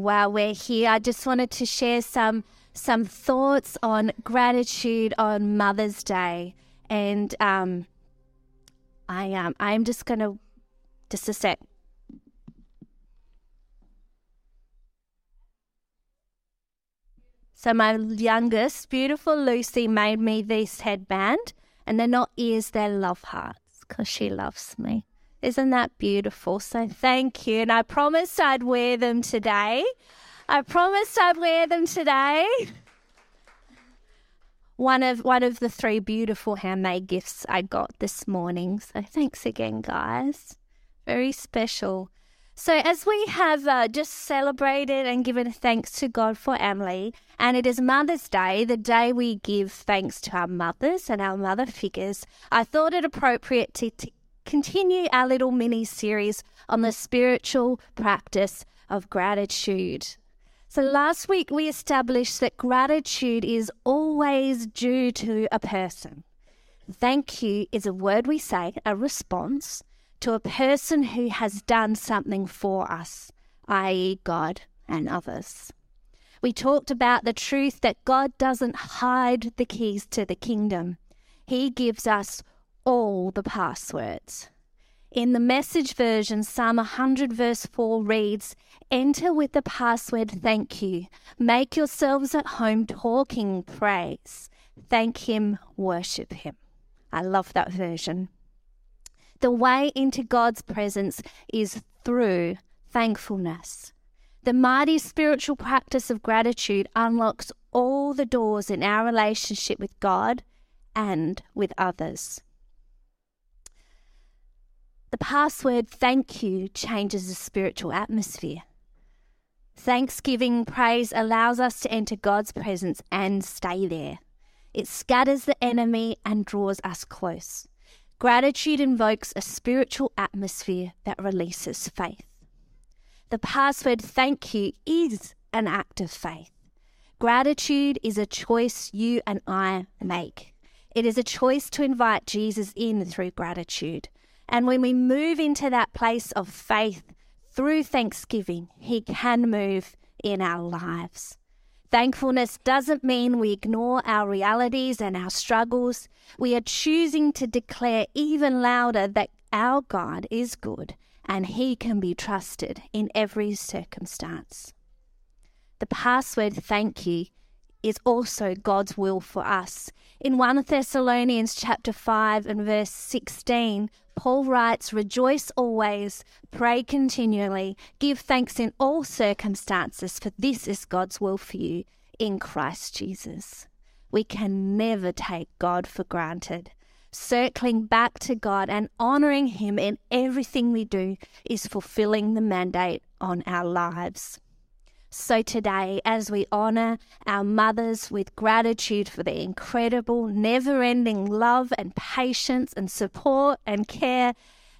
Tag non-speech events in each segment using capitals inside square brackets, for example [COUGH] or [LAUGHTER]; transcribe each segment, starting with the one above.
while we're here, I just wanted to share some some thoughts on gratitude on Mother's Day, and um, I um, I'm just gonna just a sec. So my youngest, beautiful Lucy, made me this headband, and they're not ears, they're love hearts, because she loves me. Isn't that beautiful? So thank you. And I promised I'd wear them today. I promised I'd wear them today. One of one of the three beautiful handmade gifts I got this morning. So thanks again, guys. Very special. So, as we have uh, just celebrated and given thanks to God for Emily, and it is Mother's Day, the day we give thanks to our mothers and our mother figures, I thought it appropriate to, to continue our little mini series on the spiritual practice of gratitude. So, last week we established that gratitude is always due to a person. Thank you is a word we say, a response to a person who has done something for us, i.e., God and others. We talked about the truth that God doesn't hide the keys to the kingdom, He gives us all the passwords. In the message version, Psalm 100, verse 4 reads, Enter with the password thank you. Make yourselves at home talking praise. Thank Him, worship Him. I love that version. The way into God's presence is through thankfulness. The mighty spiritual practice of gratitude unlocks all the doors in our relationship with God and with others. The password thank you changes the spiritual atmosphere. Thanksgiving praise allows us to enter God's presence and stay there. It scatters the enemy and draws us close. Gratitude invokes a spiritual atmosphere that releases faith. The password thank you is an act of faith. Gratitude is a choice you and I make. It is a choice to invite Jesus in through gratitude. And when we move into that place of faith through thanksgiving, He can move in our lives. Thankfulness doesn't mean we ignore our realities and our struggles. We are choosing to declare even louder that our God is good and He can be trusted in every circumstance. The password thank you is also God's will for us. In 1 Thessalonians chapter 5 and verse 16, Paul writes, Rejoice always, pray continually, give thanks in all circumstances, for this is God's will for you in Christ Jesus. We can never take God for granted. Circling back to God and honoring Him in everything we do is fulfilling the mandate on our lives. So, today, as we honor our mothers with gratitude for their incredible, never ending love and patience and support and care,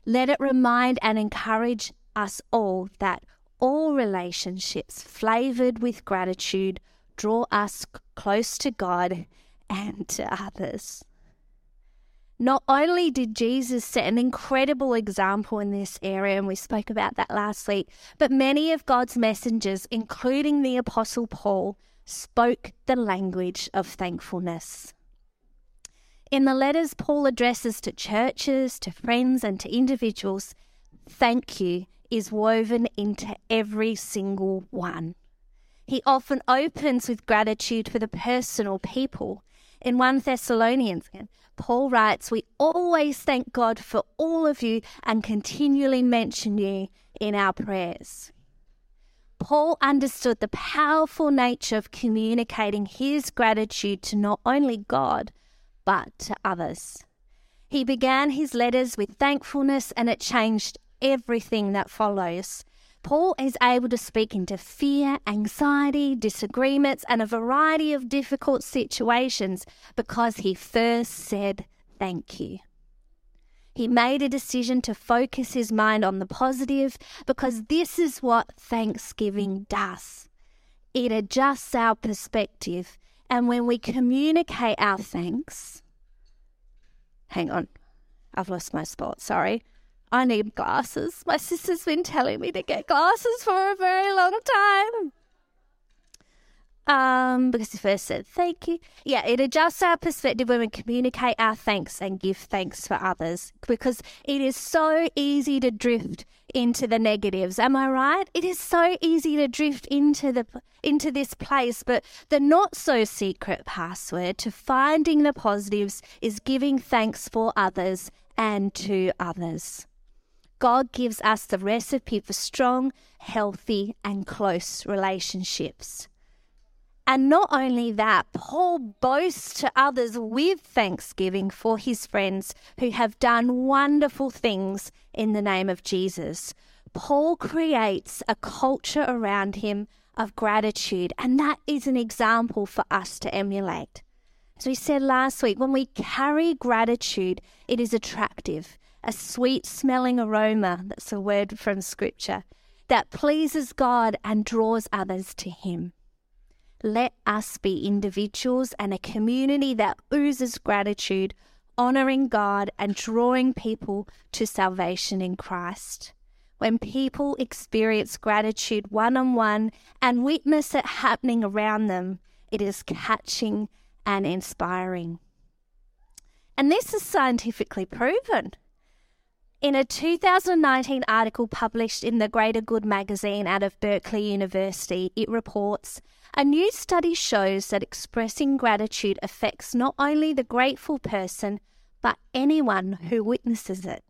let it remind and encourage us all that all relationships flavored with gratitude draw us close to God and to others. Not only did Jesus set an incredible example in this area, and we spoke about that last week, but many of God's messengers, including the Apostle Paul, spoke the language of thankfulness. In the letters Paul addresses to churches, to friends, and to individuals, thank you is woven into every single one. He often opens with gratitude for the personal people. In 1 Thessalonians, Paul writes, We always thank God for all of you and continually mention you in our prayers. Paul understood the powerful nature of communicating his gratitude to not only God, but to others. He began his letters with thankfulness and it changed everything that follows. Paul is able to speak into fear, anxiety, disagreements, and a variety of difficult situations because he first said thank you. He made a decision to focus his mind on the positive because this is what thanksgiving does. It adjusts our perspective, and when we communicate our thanks, hang on, I've lost my spot, sorry. I need glasses. My sister's been telling me to get glasses for a very long time. Um, because he first said thank you. Yeah, it adjusts our perspective when we communicate our thanks and give thanks for others because it is so easy to drift into the negatives. Am I right? It is so easy to drift into the into this place, but the not so secret password to finding the positives is giving thanks for others and to others. God gives us the recipe for strong, healthy, and close relationships. And not only that, Paul boasts to others with thanksgiving for his friends who have done wonderful things in the name of Jesus. Paul creates a culture around him of gratitude, and that is an example for us to emulate. As we said last week, when we carry gratitude, it is attractive, a sweet smelling aroma, that's a word from Scripture, that pleases God and draws others to Him. Let us be individuals and a community that oozes gratitude, honoring God and drawing people to salvation in Christ. When people experience gratitude one on one and witness it happening around them, it is catching and inspiring. And this is scientifically proven. In a 2019 article published in the Greater Good magazine out of Berkeley University, it reports a new study shows that expressing gratitude affects not only the grateful person, but anyone who witnesses it.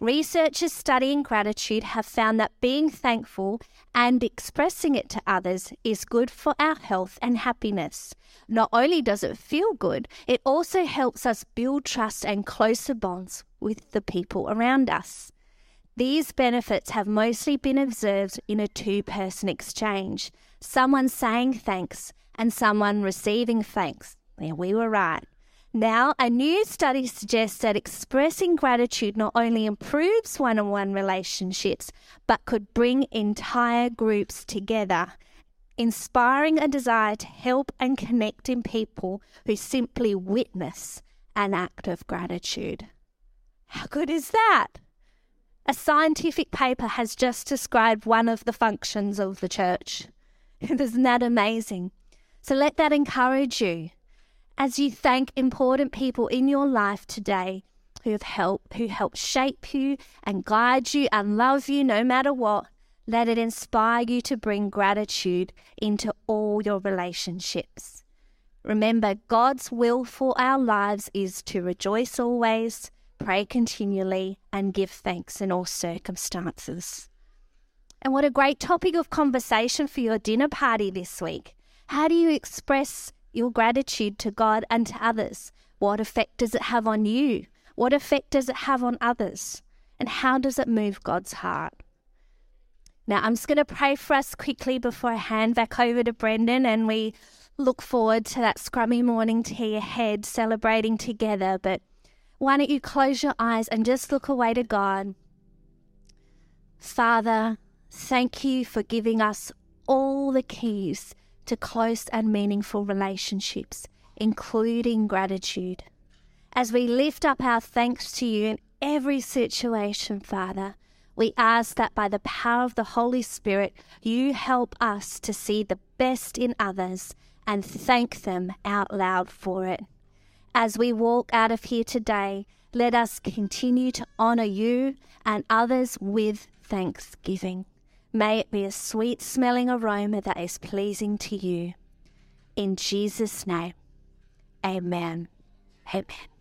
Researchers studying gratitude have found that being thankful and expressing it to others is good for our health and happiness. Not only does it feel good, it also helps us build trust and closer bonds with the people around us. These benefits have mostly been observed in a two person exchange someone saying thanks and someone receiving thanks. Yeah, we were right. Now, a new study suggests that expressing gratitude not only improves one on one relationships, but could bring entire groups together, inspiring a desire to help and connect in people who simply witness an act of gratitude. How good is that? A scientific paper has just described one of the functions of the church. [LAUGHS] Isn't that amazing? So let that encourage you as you thank important people in your life today who have helped who help shape you and guide you and love you no matter what. Let it inspire you to bring gratitude into all your relationships. Remember, God's will for our lives is to rejoice always, pray continually, and give thanks in all circumstances. And what a great topic of conversation for your dinner party this week. How do you express your gratitude to God and to others? What effect does it have on you? What effect does it have on others? And how does it move God's heart? Now, I'm just going to pray for us quickly before I hand back over to Brendan and we look forward to that scrummy morning tea ahead celebrating together. But why don't you close your eyes and just look away to God? Father, Thank you for giving us all the keys to close and meaningful relationships, including gratitude. As we lift up our thanks to you in every situation, Father, we ask that by the power of the Holy Spirit, you help us to see the best in others and thank them out loud for it. As we walk out of here today, let us continue to honour you and others with thanksgiving. May it be a sweet smelling aroma that is pleasing to you. In Jesus' name, amen. Amen.